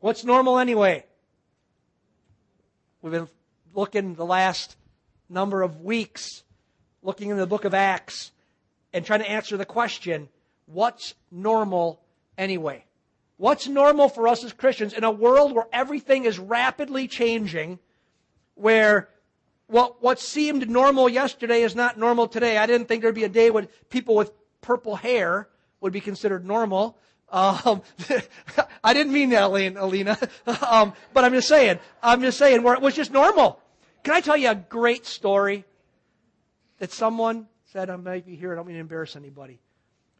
What's normal anyway? We've been looking the last number of weeks, looking in the book of Acts, and trying to answer the question what's normal anyway? What's normal for us as Christians in a world where everything is rapidly changing, where what, what seemed normal yesterday is not normal today? I didn't think there'd be a day when people with purple hair would be considered normal. Um, I didn't mean that, Alina. Um, but I'm just saying, I'm just saying where it was just normal. Can I tell you a great story that someone said, I might be here, I don't mean to embarrass anybody,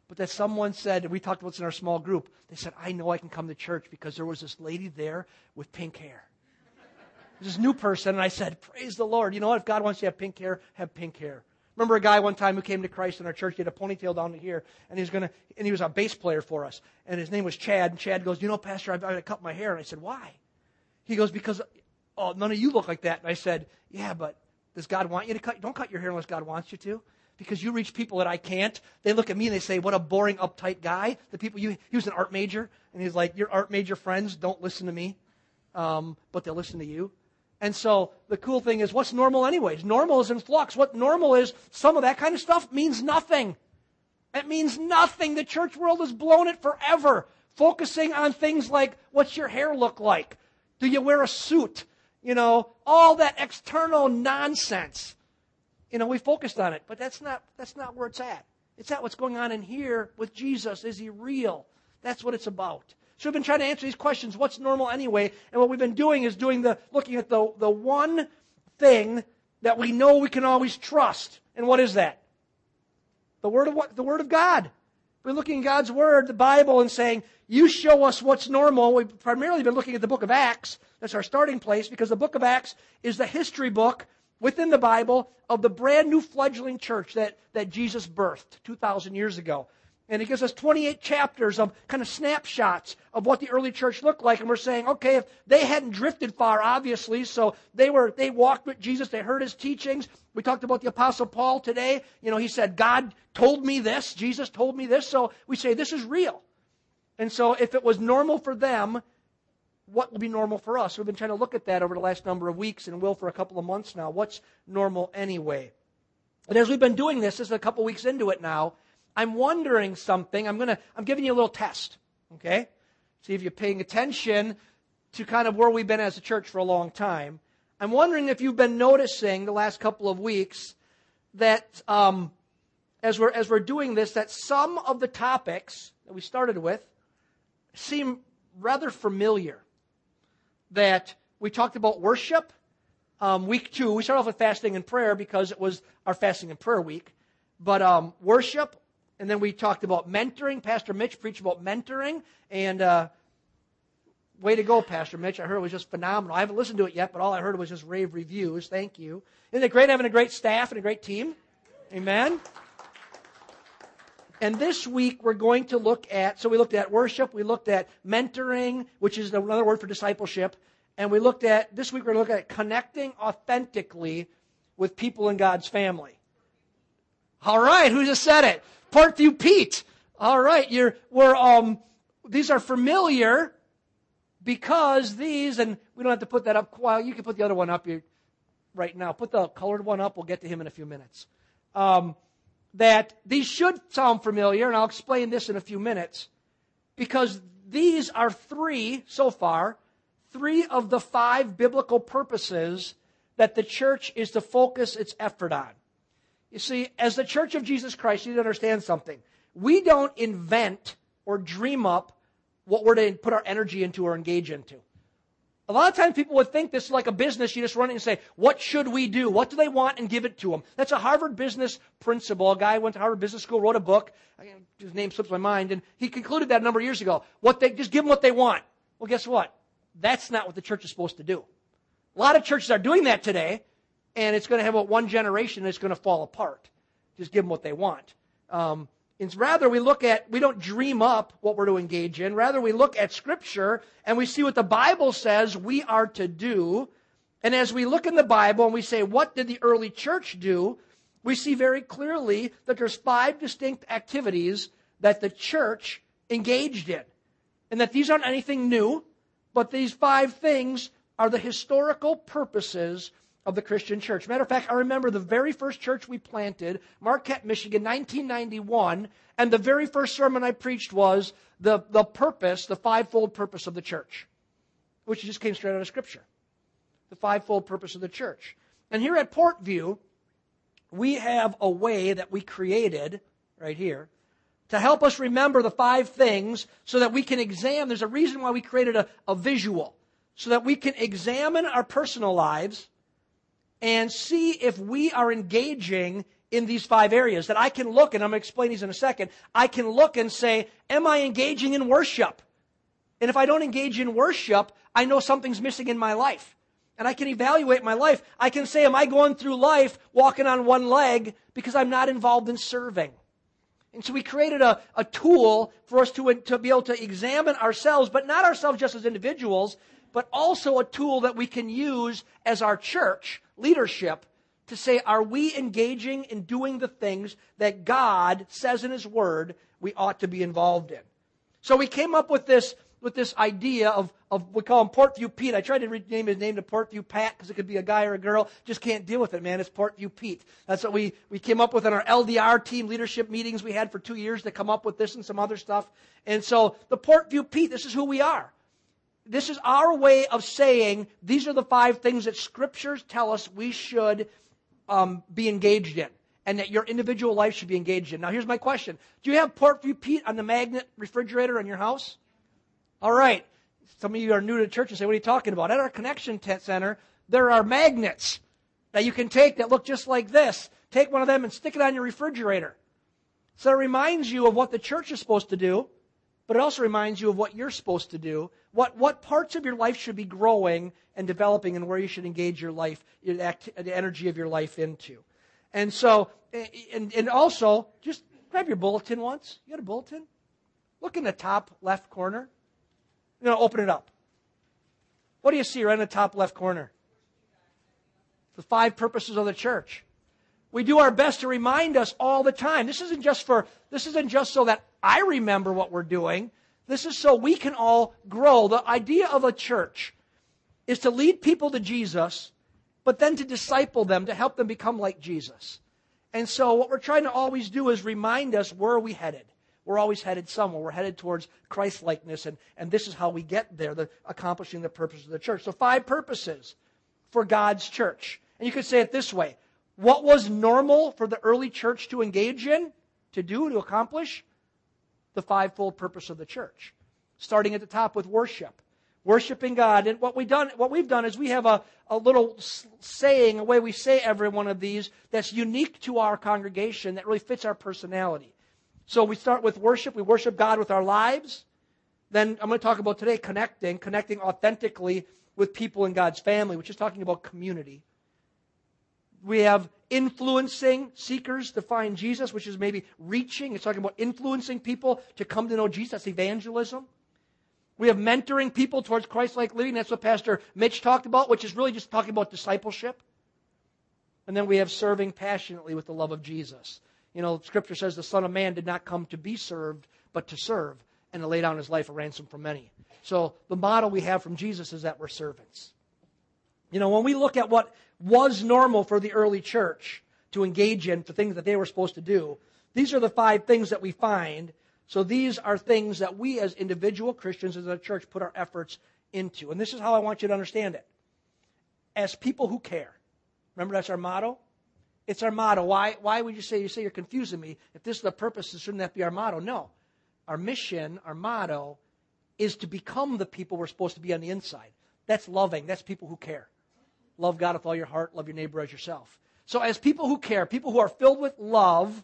but that someone said, we talked about this in our small group, they said, I know I can come to church because there was this lady there with pink hair. This new person, and I said, Praise the Lord. You know what? If God wants you to have pink hair, have pink hair. Remember a guy one time who came to Christ in our church. He had a ponytail down to here, and he was gonna, and he was a bass player for us. And his name was Chad. And Chad goes, "You know, Pastor, I've got to cut my hair." And I said, "Why?" He goes, "Because oh, none of you look like that." And I said, "Yeah, but does God want you to cut? Don't cut your hair unless God wants you to." Because you reach people that I can't. They look at me and they say, What a boring, uptight guy. The people you, he was an art major, and he's like, Your art major friends don't listen to me, um, but they'll listen to you. And so the cool thing is, what's normal anyways? Normal is in flux. What normal is, some of that kind of stuff means nothing. It means nothing. The church world has blown it forever, focusing on things like, what's your hair look like? Do you wear a suit? You know, all that external nonsense. You know, we focused on it, but that's not, that's not where it's at. It's at what's going on in here with Jesus. Is he real? That's what it's about. So we've been trying to answer these questions. What's normal anyway? And what we've been doing is doing the, looking at the, the one thing that we know we can always trust. And what is that? The Word of what? The Word of God. We're looking at God's Word, the Bible, and saying, you show us what's normal. We've primarily been looking at the book of Acts. That's our starting place because the book of Acts is the history book within the Bible of the brand new fledgling church that, that Jesus birthed 2,000 years ago. And it gives us 28 chapters of kind of snapshots of what the early church looked like. And we're saying, okay, if they hadn't drifted far, obviously, so they were, they walked with Jesus, they heard his teachings. We talked about the apostle Paul today. You know, he said, God told me this, Jesus told me this. So we say, this is real. And so if it was normal for them, what will be normal for us? We've been trying to look at that over the last number of weeks and will for a couple of months now. What's normal anyway? And as we've been doing this, this is a couple weeks into it now, I'm wondering something. I'm gonna, I'm giving you a little test. Okay? See if you're paying attention to kind of where we've been as a church for a long time. I'm wondering if you've been noticing the last couple of weeks that um, as we're as we're doing this, that some of the topics that we started with seem rather familiar. That we talked about worship. Um, week two, we started off with fasting and prayer because it was our fasting and prayer week. But um, worship, and then we talked about mentoring. Pastor Mitch preached about mentoring. And uh, way to go, Pastor Mitch. I heard it was just phenomenal. I haven't listened to it yet, but all I heard was just rave reviews. Thank you. Isn't it great having a great staff and a great team? Amen. And this week we're going to look at, so we looked at worship, we looked at mentoring, which is another word for discipleship, and we looked at, this week we're going to look at connecting authentically with people in God's family. All right, who just said it? Parkview Pete. All right, you're, we're, um, these are familiar because these, and we don't have to put that up. Well, you can put the other one up here right now. Put the colored one up. We'll get to him in a few minutes. Um, that these should sound familiar, and I'll explain this in a few minutes, because these are three, so far, three of the five biblical purposes that the church is to focus its effort on. You see, as the Church of Jesus Christ, you need to understand something. We don't invent or dream up what we're to put our energy into or engage into. A lot of times people would think this is like a business. You just run it and say, what should we do? What do they want? And give it to them. That's a Harvard business principle. A guy went to Harvard Business School, wrote a book. His name slips my mind. And he concluded that a number of years ago. What they, just give them what they want. Well, guess what? That's not what the church is supposed to do. A lot of churches are doing that today and it's going to have one generation it's going to fall apart. Just give them what they want. Um, it's rather we look at, we don't dream up what we're to engage in. Rather, we look at Scripture and we see what the Bible says we are to do. And as we look in the Bible and we say, what did the early church do? We see very clearly that there's five distinct activities that the church engaged in. And that these aren't anything new. But these five things are the historical purposes of the Christian church. Matter of fact, I remember the very first church we planted, Marquette, Michigan, 1991, and the very first sermon I preached was the, the purpose, the fivefold purpose of the church, which just came straight out of Scripture. The fivefold purpose of the church. And here at Portview, we have a way that we created right here to help us remember the five things so that we can examine. There's a reason why we created a, a visual so that we can examine our personal lives and see if we are engaging in these five areas. That I can look, and I'm going to explain these in a second. I can look and say, Am I engaging in worship? And if I don't engage in worship, I know something's missing in my life and I can evaluate my life. I can say, am I going through life walking on one leg because I'm not involved in serving? And so we created a, a tool for us to, to be able to examine ourselves, but not ourselves just as individuals, but also a tool that we can use as our church leadership to say, are we engaging in doing the things that God says in His Word we ought to be involved in? So we came up with this with this idea of, of we call him Portview Pete. I tried to rename his name to Portview Pat because it could be a guy or a girl. Just can't deal with it, man. It's Portview Pete. That's what we, we came up with in our LDR team leadership meetings we had for two years to come up with this and some other stuff. And so the Portview Pete, this is who we are. This is our way of saying these are the five things that scriptures tell us we should um, be engaged in and that your individual life should be engaged in. Now, here's my question Do you have Portview Pete on the magnet refrigerator in your house? All right. Some of you are new to church and say, What are you talking about? At our connection tent center, there are magnets that you can take that look just like this. Take one of them and stick it on your refrigerator. So it reminds you of what the church is supposed to do, but it also reminds you of what you're supposed to do. What, what parts of your life should be growing and developing and where you should engage your life, your act, the energy of your life into. And so, and, and also, just grab your bulletin once. You got a bulletin? Look in the top left corner. Going to open it up. What do you see right in the top left corner? The five purposes of the church. We do our best to remind us all the time. This isn't just for, this isn't just so that I remember what we're doing. This is so we can all grow. The idea of a church is to lead people to Jesus, but then to disciple them, to help them become like Jesus. And so what we're trying to always do is remind us where are we headed? We're always headed somewhere. We're headed towards Christ likeness, and, and this is how we get there, the, accomplishing the purpose of the church. So, five purposes for God's church. And you could say it this way What was normal for the early church to engage in, to do, to accomplish? The fivefold purpose of the church. Starting at the top with worship. Worshiping God. And what, we done, what we've done is we have a, a little saying, a way we say every one of these that's unique to our congregation that really fits our personality. So we start with worship. We worship God with our lives. Then I'm going to talk about today connecting, connecting authentically with people in God's family, which is talking about community. We have influencing seekers to find Jesus, which is maybe reaching. It's talking about influencing people to come to know Jesus. That's evangelism. We have mentoring people towards Christ like living. That's what Pastor Mitch talked about, which is really just talking about discipleship. And then we have serving passionately with the love of Jesus. You know, Scripture says the Son of Man did not come to be served, but to serve and to lay down his life a ransom for many. So the model we have from Jesus is that we're servants. You know, when we look at what was normal for the early church to engage in, the things that they were supposed to do, these are the five things that we find. So these are things that we as individual Christians, as a church, put our efforts into. And this is how I want you to understand it. As people who care. Remember, that's our motto? It's our motto. Why, why would you say, you say you're confusing me? If this is the purpose, shouldn't that be our motto? No. Our mission, our motto, is to become the people we're supposed to be on the inside. That's loving. That's people who care. Love God with all your heart. Love your neighbor as yourself. So as people who care, people who are filled with love,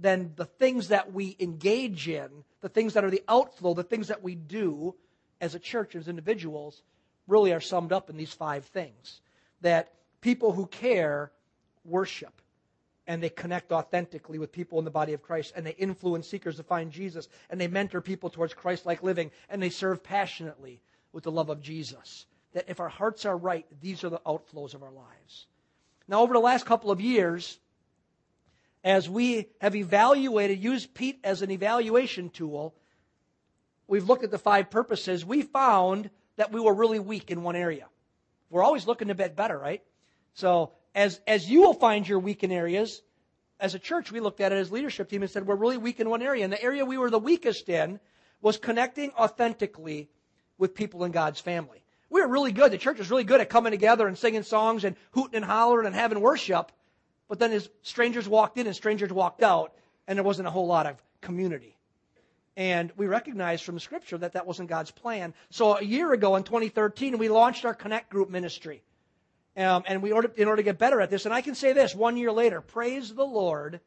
then the things that we engage in, the things that are the outflow, the things that we do as a church, as individuals, really are summed up in these five things. That people who care worship and they connect authentically with people in the body of Christ and they influence seekers to find Jesus and they mentor people towards Christ like living and they serve passionately with the love of Jesus. That if our hearts are right, these are the outflows of our lives. Now, over the last couple of years, as we have evaluated, used Pete as an evaluation tool, we've looked at the five purposes, we found that we were really weak in one area. We're always looking to get better, right? So as, as you will find your weak in areas, as a church, we looked at it as leadership team and said we're really weak in one area. And the area we were the weakest in was connecting authentically with people in God's family. We were really good. The church was really good at coming together and singing songs and hooting and hollering and having worship. But then as strangers walked in and strangers walked out, and there wasn't a whole lot of community. And we recognized from the scripture that that wasn't God's plan. So a year ago in 2013, we launched our Connect Group ministry. Um, and we ordered, in order to get better at this, and I can say this one year later, praise the Lord,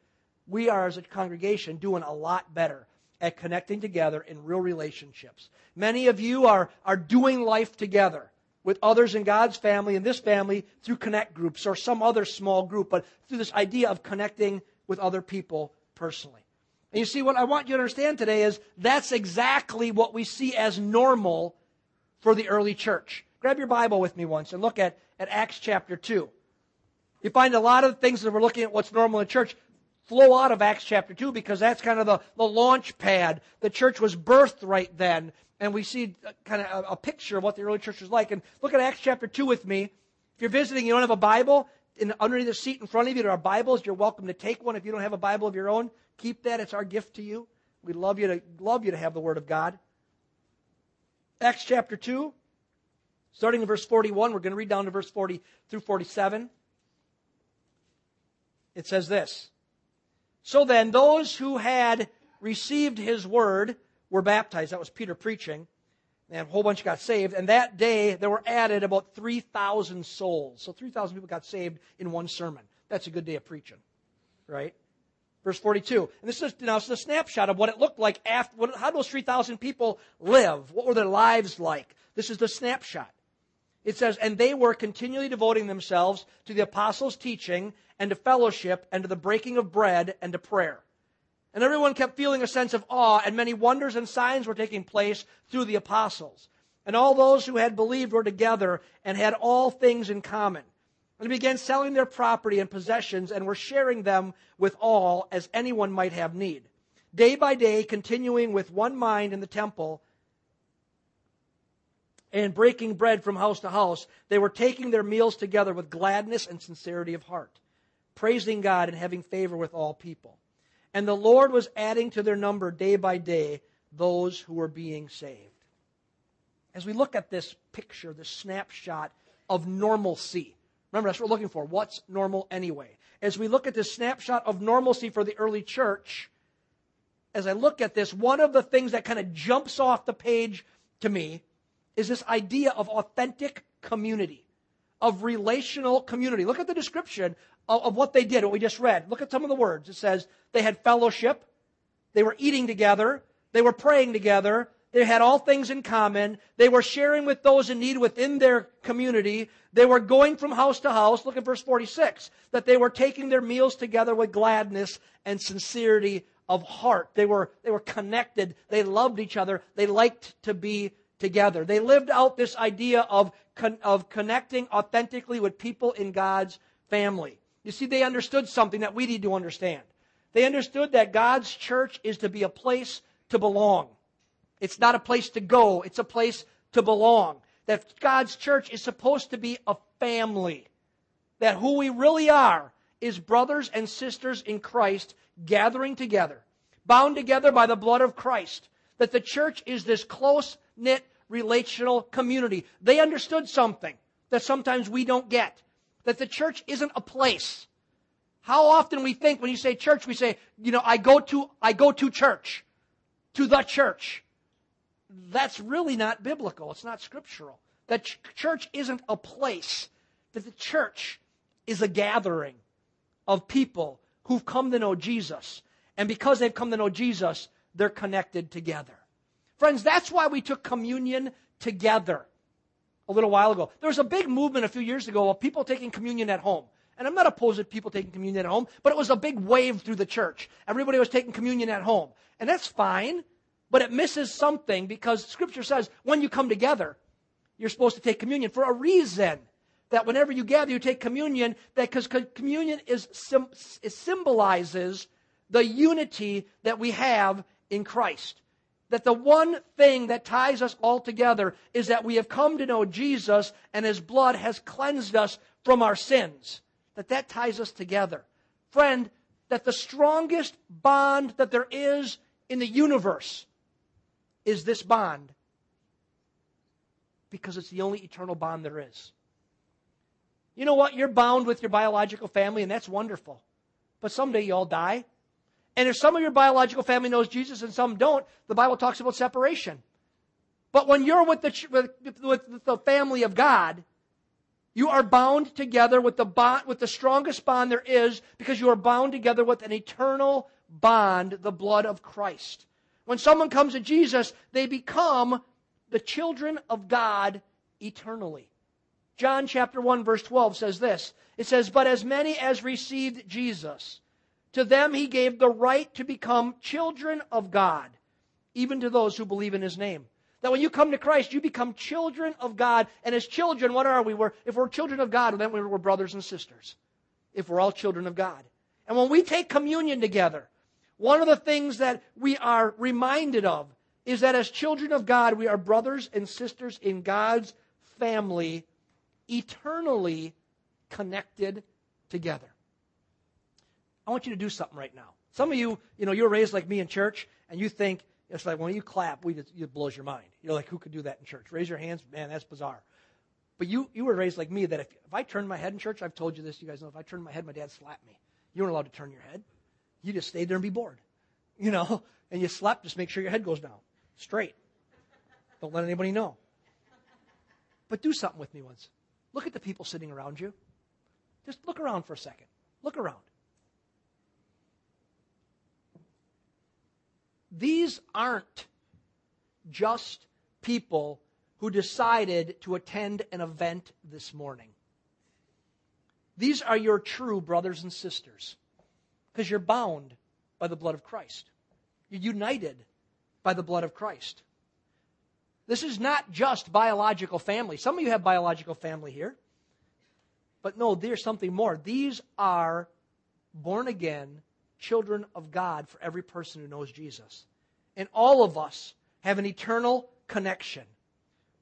we are as a congregation doing a lot better at connecting together in real relationships. Many of you are, are doing life together with others in God's family and this family through connect groups or some other small group, but through this idea of connecting with other people personally. And you see, what I want you to understand today is that's exactly what we see as normal for the early church. Grab your Bible with me once and look at, at Acts chapter 2. You find a lot of things that we're looking at what's normal in church flow out of Acts chapter 2 because that's kind of the, the launch pad. The church was birthed right then. And we see kind of a, a picture of what the early church was like. And look at Acts chapter 2 with me. If you're visiting, you don't have a Bible, in, underneath the seat in front of you there are Bibles. You're welcome to take one. If you don't have a Bible of your own, keep that. It's our gift to you. We'd love you to love you to have the Word of God. Acts chapter 2, starting in verse 41. We're going to read down to verse 40 through 47. It says this. So then, those who had received his word were baptized. That was Peter preaching. And a whole bunch got saved. And that day, there were added about 3,000 souls. So 3,000 people got saved in one sermon. That's a good day of preaching, right? Verse 42. And this is now this is a snapshot of what it looked like after, what, how those 3,000 people live. What were their lives like? This is the snapshot. It says, and they were continually devoting themselves to the apostles' teaching and to fellowship and to the breaking of bread and to prayer. And everyone kept feeling a sense of awe, and many wonders and signs were taking place through the apostles. And all those who had believed were together and had all things in common. And they began selling their property and possessions and were sharing them with all as anyone might have need. Day by day, continuing with one mind in the temple and breaking bread from house to house, they were taking their meals together with gladness and sincerity of heart, praising God and having favor with all people. And the Lord was adding to their number day by day those who were being saved. As we look at this picture, this snapshot of normalcy, remember that's what we're looking for. What's normal anyway? As we look at this snapshot of normalcy for the early church, as I look at this, one of the things that kind of jumps off the page to me is this idea of authentic community, of relational community. Look at the description of, what they did, what we just read. Look at some of the words. It says they had fellowship, they were eating together, they were praying together, they had all things in common. They were sharing with those in need within their community. They were going from house to house. Look at verse 46. That they were taking their meals together with gladness and sincerity of heart. They were, they were connected. They loved each other. They liked to be together. They lived out this idea of, con- of connecting authentically with people in God's family. You see, they understood something that we need to understand. They understood that God's church is to be a place to belong. It's not a place to go, it's a place to belong. That God's church is supposed to be a family. That who we really are is brothers and sisters in Christ gathering together, bound together by the blood of Christ. That the church is this close knit relational community. They understood something that sometimes we don't get that the church isn't a place. How often we think when you say church, we say, you know, I go to, I go to church, to the church. That's really not biblical. It's not scriptural. That ch- church isn't a place. That the church is a gathering of people who've come to know Jesus. And because they've come to know Jesus, they're connected together. Friends, that's why we took communion together a little while ago. There was a big movement a few years ago of people taking communion at home. And I'm not opposed to people taking communion at home, but it was a big wave through the church. Everybody was taking communion at home. And that's fine, but it misses something because scripture says when you come together, you're supposed to take communion for a reason. That whenever you gather, you take communion, that because communion is, symbolizes the unity that we have in Christ. That the one thing that ties us all together is that we have come to know Jesus and his blood has cleansed us from our sins. That that ties us together. Friend, that the strongest bond that there is in the universe is this bond because it's the only eternal bond there is. You know what? You're bound with your biological family, and that's wonderful. But someday you all die. And if some of your biological family knows Jesus and some don't, the Bible talks about separation. But when you're with the, with, with the family of God, you are bound together with the bond, with the strongest bond there is because you are bound together with an eternal bond, the blood of Christ. When someone comes to Jesus, they become the children of God eternally. John chapter 1 verse 12 says this. It says, But as many as received Jesus, to them he gave the right to become children of God, even to those who believe in his name. That when you come to Christ, you become children of God. And as children, what are we? We're, if we're children of God, then we're brothers and sisters. If we're all children of God. And when we take communion together, one of the things that we are reminded of is that as children of God, we are brothers and sisters in God's family, eternally connected together. I want you to do something right now. Some of you, you know, you were raised like me in church, and you think it's like when you clap, we just, it blows your mind. You're like, who could do that in church? Raise your hands, man, that's bizarre. But you, you were raised like me that if, if I turned my head in church, I've told you this, you guys know, if I turned my head, my dad slapped me. You weren't allowed to turn your head. You just stayed there and be bored. You know, and you slept, just make sure your head goes down straight. Don't let anybody know. But do something with me once. Look at the people sitting around you. Just look around for a second. Look around. These aren't just people who decided to attend an event this morning. These are your true brothers and sisters because you're bound by the blood of Christ. You're united by the blood of Christ. This is not just biological family. Some of you have biological family here. But no, there's something more. These are born again children of God for every person who knows Jesus. And all of us have an eternal connection,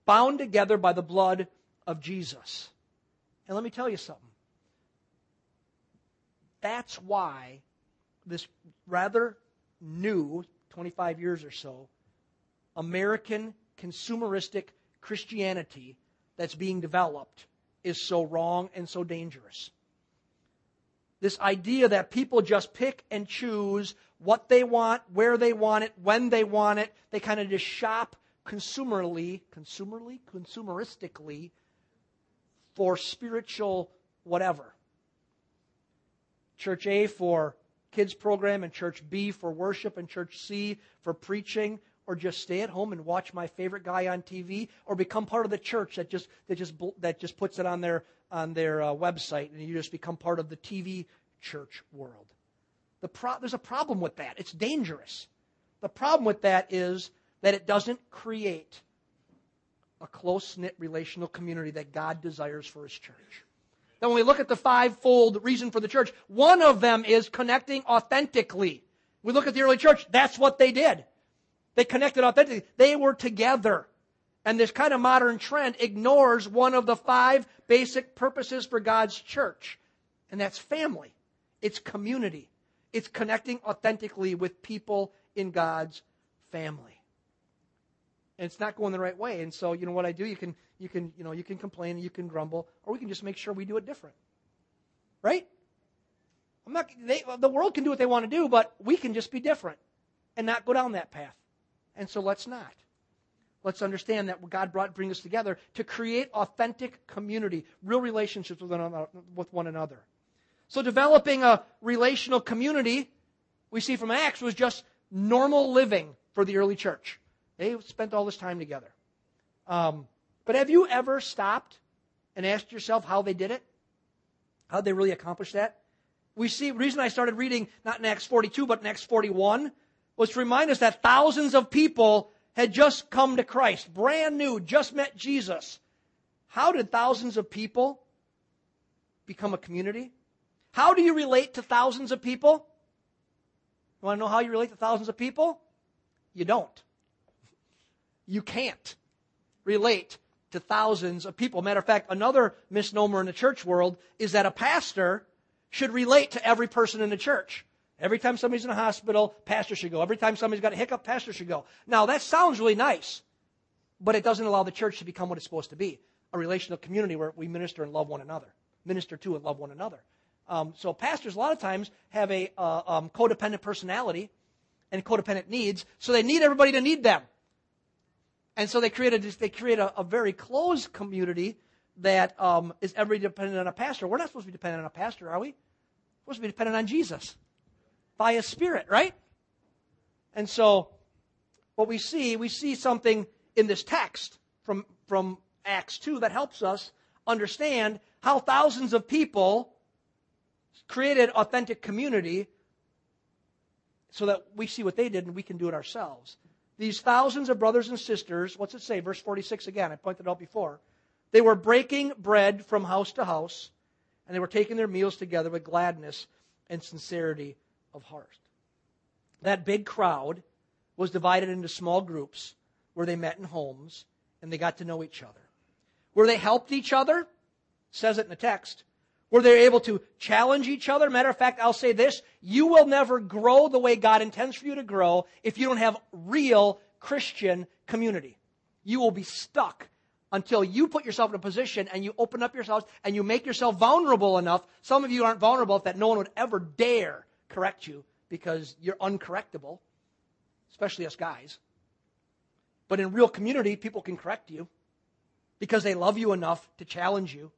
bound together by the blood of Jesus. And let me tell you something. That's why this rather new, 25 years or so, American consumeristic Christianity that's being developed is so wrong and so dangerous. This idea that people just pick and choose what they want, where they want it, when they want it, they kind of just shop consumerly, consumerly, consumeristically for spiritual whatever. Church A for kids program and church B for worship and church C for preaching or just stay at home and watch my favorite guy on TV, or become part of the church that just that just that just puts it on their on their uh, website, and you just become part of the TV church world. The pro- there's a problem with that. It's dangerous. The problem with that is that it doesn't create a close knit relational community that God desires for His church. Then when we look at the fivefold reason for the church, one of them is connecting authentically. We look at the early church, that's what they did. They connected authentically. They were together. And this kind of modern trend ignores one of the five basic purposes for God's church, and that's family. It's community. It's connecting authentically with people in God's family. And it's not going the right way. And so, you know what I do? You can, you can, you know, you can complain, you can grumble, or we can just make sure we do it different. Right? I'm not, they, the world can do what they want to do, but we can just be different and not go down that path. And so let's not. Let's understand that God brought bring us together to create authentic community, real relationships with one another. With one another. So developing a relational community, we see from Acts, was just normal living for the early church. They spent all this time together. Um, but have you ever stopped and asked yourself how they did it? How they really accomplished that? We see, reason I started reading, not in Acts 42, but in Acts 41, was to remind us that thousands of people had just come to Christ, brand new, just met Jesus. How did thousands of people become a community? How do you relate to thousands of people? You want to know how you relate to thousands of people? You don't. You can't relate to thousands of people. Matter of fact, another misnomer in the church world is that a pastor should relate to every person in the church. Every time somebody's in a hospital, pastor should go. Every time somebody's got a hiccup, pastor should go. Now, that sounds really nice, but it doesn't allow the church to become what it's supposed to be a relational community where we minister and love one another, minister to and love one another. Um, so, pastors a lot of times have a uh, um, codependent personality and codependent needs, so they need everybody to need them. And so they create a, they create a, a very closed community that um, is everybody dependent on a pastor. We're not supposed to be dependent on a pastor, are we? We're supposed to be dependent on Jesus by His Spirit, right? And so, what we see, we see something in this text from, from Acts 2 that helps us understand how thousands of people created authentic community so that we see what they did and we can do it ourselves. These thousands of brothers and sisters, what's it say? Verse 46 again, I pointed out before. They were breaking bread from house to house, and they were taking their meals together with gladness and sincerity of heart. That big crowd was divided into small groups where they met in homes and they got to know each other. Where they helped each other, says it in the text. Were they able to challenge each other? Matter of fact, I'll say this you will never grow the way God intends for you to grow if you don't have real Christian community. You will be stuck until you put yourself in a position and you open up yourselves and you make yourself vulnerable enough. Some of you aren't vulnerable enough that no one would ever dare correct you because you're uncorrectable, especially us guys. But in real community, people can correct you because they love you enough to challenge you.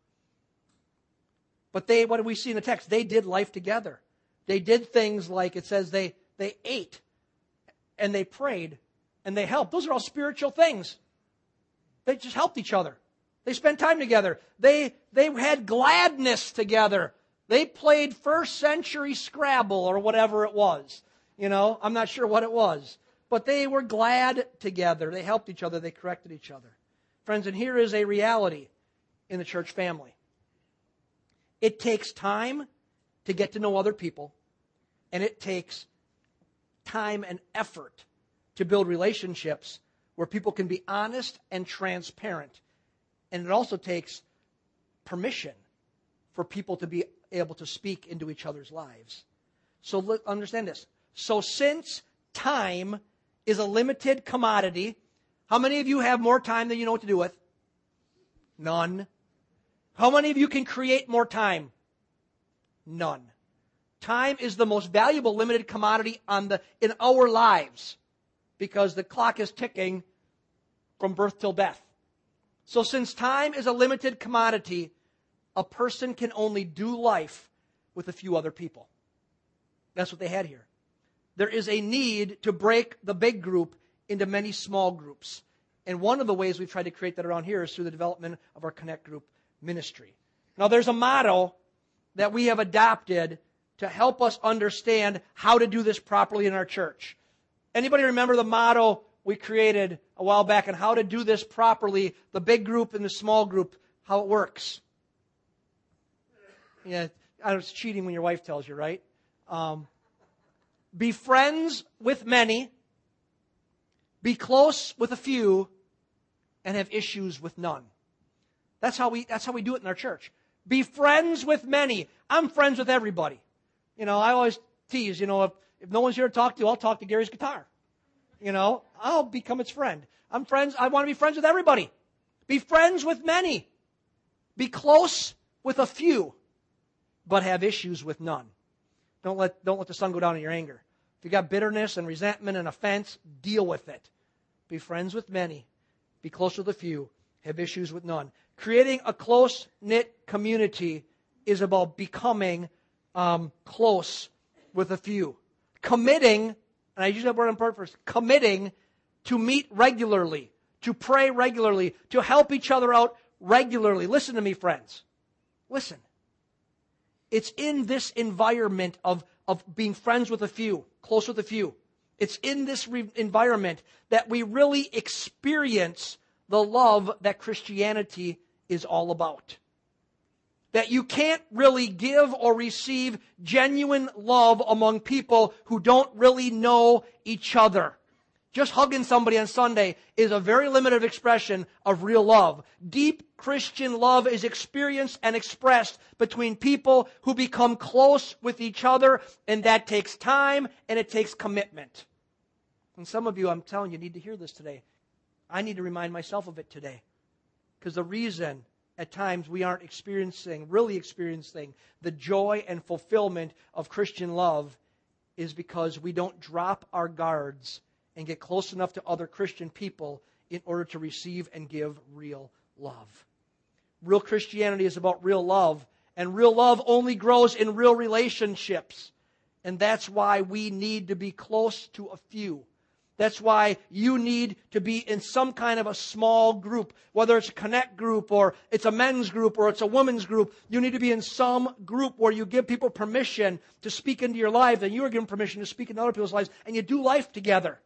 But they, what do we see in the text? They did life together. They did things like it says they, they ate and they prayed and they helped. Those are all spiritual things. They just helped each other. They spent time together. They, they had gladness together. They played first century Scrabble or whatever it was. You know, I'm not sure what it was. But they were glad together. They helped each other. They corrected each other. Friends, and here is a reality in the church family. It takes time to get to know other people, and it takes time and effort to build relationships where people can be honest and transparent. And it also takes permission for people to be able to speak into each other's lives. So understand this. So since time is a limited commodity, how many of you have more time than you know what to do with? None. How many of you can create more time? None. Time is the most valuable limited commodity on the, in our lives because the clock is ticking from birth till death. So since time is a limited commodity, a person can only do life with a few other people. That's what they had here. There is a need to break the big group into many small groups. And one of the ways we've tried to create that around here is through the development of our Connect group ministry. Now, there's a motto that we have adopted to help us understand how to do this properly in our church. Anybody remember the motto we created a while back and how to do this properly, the big group and the small group, how it works? Yeah, I was cheating when your wife tells you, right? Um, be friends with many, be close with a few, and have issues with none. That's how we, that's how we do it in our church. Be friends with many. I'm friends with everybody. You know, I always tease, you know, if, if no one's here to talk to, I'll talk to Gary's guitar. You know, I'll become its friend. I'm friends, I want to be friends with everybody. Be friends with many. Be close with a few, but have issues with none. Don't let, don't let the sun go down in your anger. If you got bitterness and resentment and offense, deal with it. Be friends with many. Be close with a few. Have issues with none. Creating a close knit community is about becoming um, close with a few. Committing, and I use that word on purpose, committing to meet regularly, to pray regularly, to help each other out regularly. Listen to me, friends. Listen. It's in this environment of, of being friends with a few, close with a few. It's in this re- environment that we really experience the love that Christianity is all about. That you can't really give or receive genuine love among people who don't really know each other. Just hugging somebody on Sunday is a very limited expression of real love. Deep Christian love is experienced and expressed between people who become close with each other, and that takes time and it takes commitment. And some of you, I'm telling you, need to hear this today. I need to remind myself of it today. Because the reason at times we aren't experiencing, really experiencing the joy and fulfillment of Christian love is because we don't drop our guards and get close enough to other Christian people in order to receive and give real love. Real Christianity is about real love, and real love only grows in real relationships. And that's why we need to be close to a few. That's why you need to be in some kind of a small group, whether it's a connect group or it's a men's group or it's a women's group. You need to be in some group where you give people permission to speak into your life and you are given permission to speak into other people's lives and you do life together.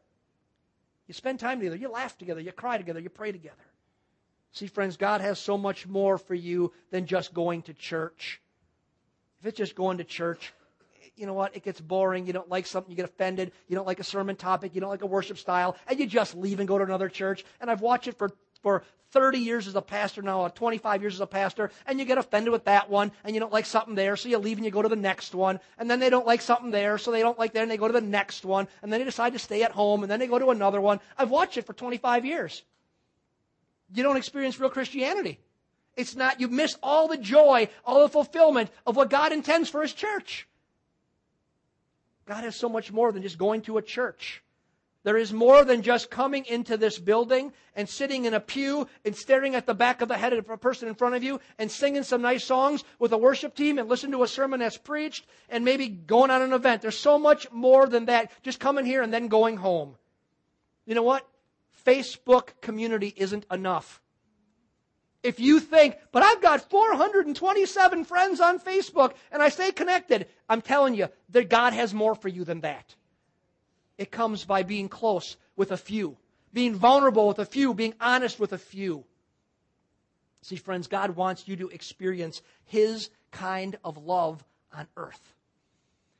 You spend time together. You laugh together. You cry together. You pray together. See, friends, God has so much more for you than just going to church. If it's just going to church, you know what? It gets boring. You don't like something. You get offended. You don't like a sermon topic. You don't like a worship style. And you just leave and go to another church. And I've watched it for, for 30 years as a pastor now, 25 years as a pastor. And you get offended with that one. And you don't like something there. So you leave and you go to the next one. And then they don't like something there. So they don't like there and they go to the next one. And then they decide to stay at home. And then they go to another one. I've watched it for 25 years you don't experience real Christianity. It's not, you miss all the joy, all the fulfillment of what God intends for His church. God has so much more than just going to a church. There is more than just coming into this building and sitting in a pew and staring at the back of the head of a person in front of you and singing some nice songs with a worship team and listening to a sermon that's preached and maybe going on an event. There's so much more than that. Just coming here and then going home. You know what? Facebook community isn't enough. If you think, but I've got 427 friends on Facebook and I stay connected, I'm telling you that God has more for you than that. It comes by being close with a few, being vulnerable with a few, being honest with a few. See, friends, God wants you to experience His kind of love on earth.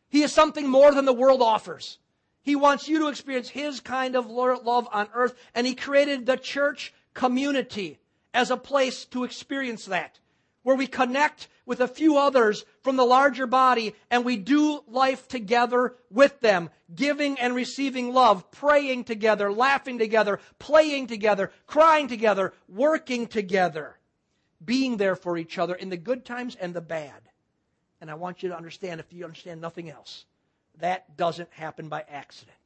He is something more than the world offers. He wants you to experience His kind of love on earth, and He created the church community as a place to experience that, where we connect with a few others from the larger body and we do life together with them, giving and receiving love, praying together, laughing together, playing together, crying together, working together, being there for each other in the good times and the bad. And I want you to understand, if you understand nothing else, that doesn't happen by accident.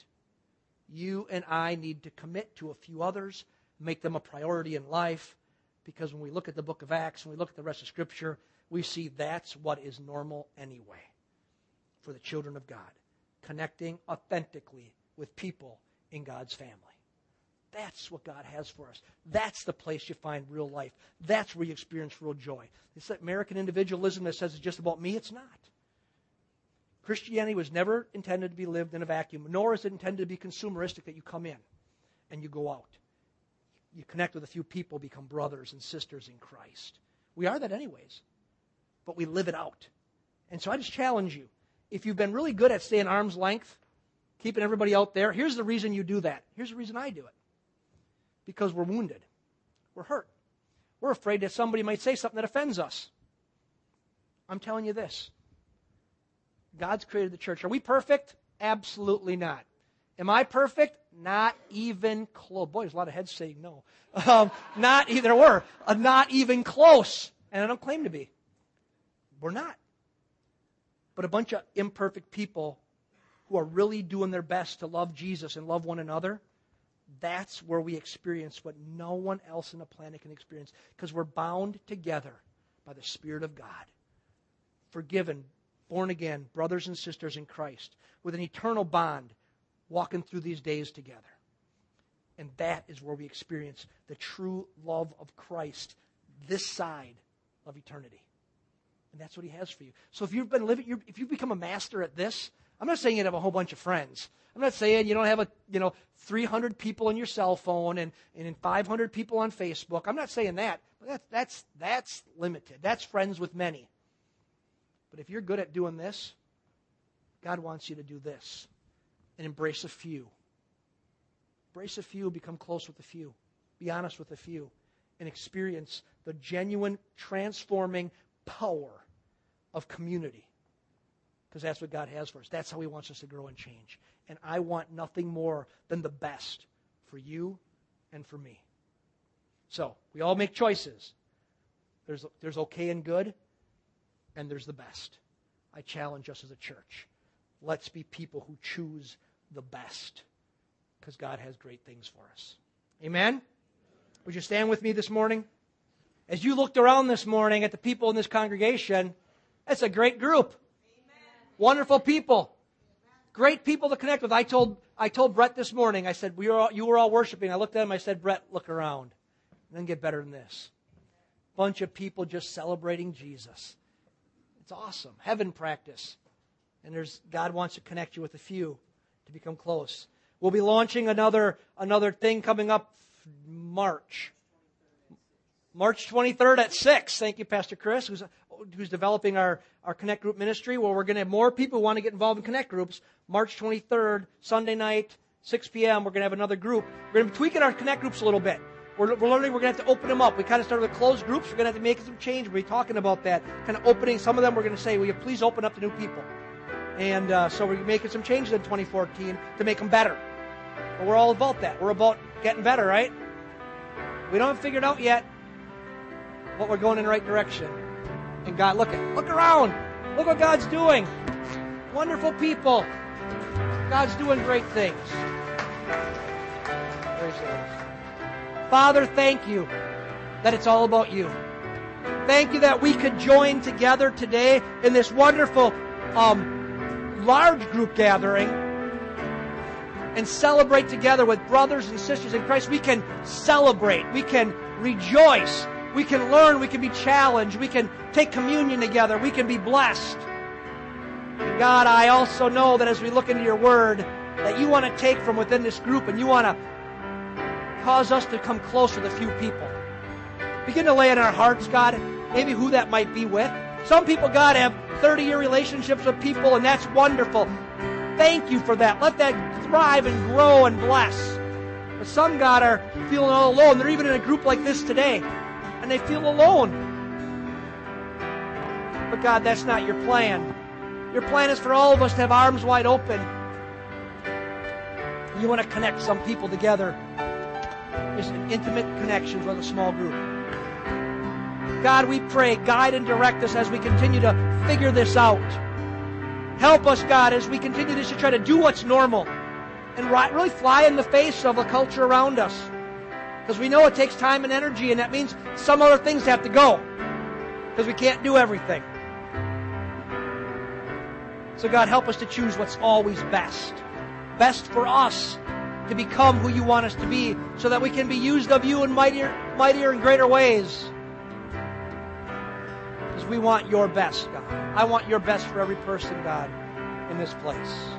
You and I need to commit to a few others, make them a priority in life, because when we look at the book of Acts and we look at the rest of Scripture, we see that's what is normal anyway for the children of God. Connecting authentically with people in God's family. That's what God has for us. That's the place you find real life. That's where you experience real joy. It's that American individualism that says it's just about me. It's not. Christianity was never intended to be lived in a vacuum, nor is it intended to be consumeristic that you come in and you go out. You connect with a few people, become brothers and sisters in Christ. We are that anyways, but we live it out. And so I just challenge you. If you've been really good at staying arm's length, keeping everybody out there, here's the reason you do that. Here's the reason I do it. Because we're wounded. We're hurt. We're afraid that somebody might say something that offends us. I'm telling you this God's created the church. Are we perfect? Absolutely not. Am I perfect? Not even close. Boy, there's a lot of heads saying no. Um, not either were. Uh, not even close. And I don't claim to be. We're not. But a bunch of imperfect people who are really doing their best to love Jesus and love one another, that's where we experience what no one else on the planet can experience because we're bound together by the Spirit of God. Forgiven, born again, brothers and sisters in Christ, with an eternal bond, walking through these days together. And that is where we experience the true love of Christ this side of eternity. And that's what he has for you. So if you've been living, if you've become a master at this, I'm not saying you have a whole bunch of friends. I'm not saying you don't have a, you know, 300 people on your cell phone and, and 500 people on Facebook. I'm not saying that. But that's, that's, that's limited. That's friends with many. But if you're good at doing this, God wants you to do this and embrace a few. Embrace a few, become close with a few. Be honest with a few, and experience the genuine, transforming power of community. Because that's what God has for us. That's how He wants us to grow and change. And I want nothing more than the best for you and for me. So, we all make choices. There's, there's okay and good, and there's the best. I challenge us as a church. Let's be people who choose the best because God has great things for us. Amen? Would you stand with me this morning? As you looked around this morning at the people in this congregation, it's a great group. Amen. Wonderful people. Great people to connect with. I told, I told Brett this morning, I said, we were all, you were all worshiping. I looked at him, I said, Brett, look around. And then get better than this. Bunch of people just celebrating Jesus. It's awesome. Heaven practice. And there's, God wants to connect you with a few to become close. We'll be launching another, another thing coming up March. March 23rd at 6. Thank you, Pastor Chris, who's, who's developing our, our Connect Group ministry. Well, we're going to have more people who want to get involved in Connect Groups. March 23rd, Sunday night, 6 p.m., we're going to have another group. We're going to be tweaking our Connect Groups a little bit. We're, we're learning we're going to have to open them up. We kind of started with closed groups. We're going to have to make some change. We'll be talking about that. Kind of opening. Some of them we're going to say, will you please open up to new people? And uh, so we're making some changes in 2014 to make them better. But we're all about that. We're about getting better, right? We don't have figured out yet what we're going in the right direction. And God, look at, look around. Look what God's doing. Wonderful people. God's doing great things. Father, thank you that it's all about you. Thank you that we could join together today in this wonderful um, large group gathering and celebrate together with brothers and sisters in Christ. We can celebrate. We can rejoice. We can learn. We can be challenged. We can take communion together. We can be blessed. And God, I also know that as we look into your word, that you want to take from within this group and you want to cause us to come close with a few people. Begin to lay in our hearts, God, maybe who that might be with. Some people, God, have 30 year relationships with people, and that's wonderful. Thank you for that. Let that thrive and grow and bless. But some, God, are feeling all alone. They're even in a group like this today, and they feel alone. But God, that's not your plan. Your plan is for all of us to have arms wide open. You want to connect some people together. Just an intimate connections with a small group. God, we pray, guide and direct us as we continue to figure this out. Help us, God, as we continue to try to do what's normal and really fly in the face of the culture around us. Because we know it takes time and energy, and that means some other things have to go. Because we can't do everything. So, God, help us to choose what's always best. Best for us to become who you want us to be so that we can be used of you in mightier, mightier and greater ways. We want your best, God. I want your best for every person, God, in this place.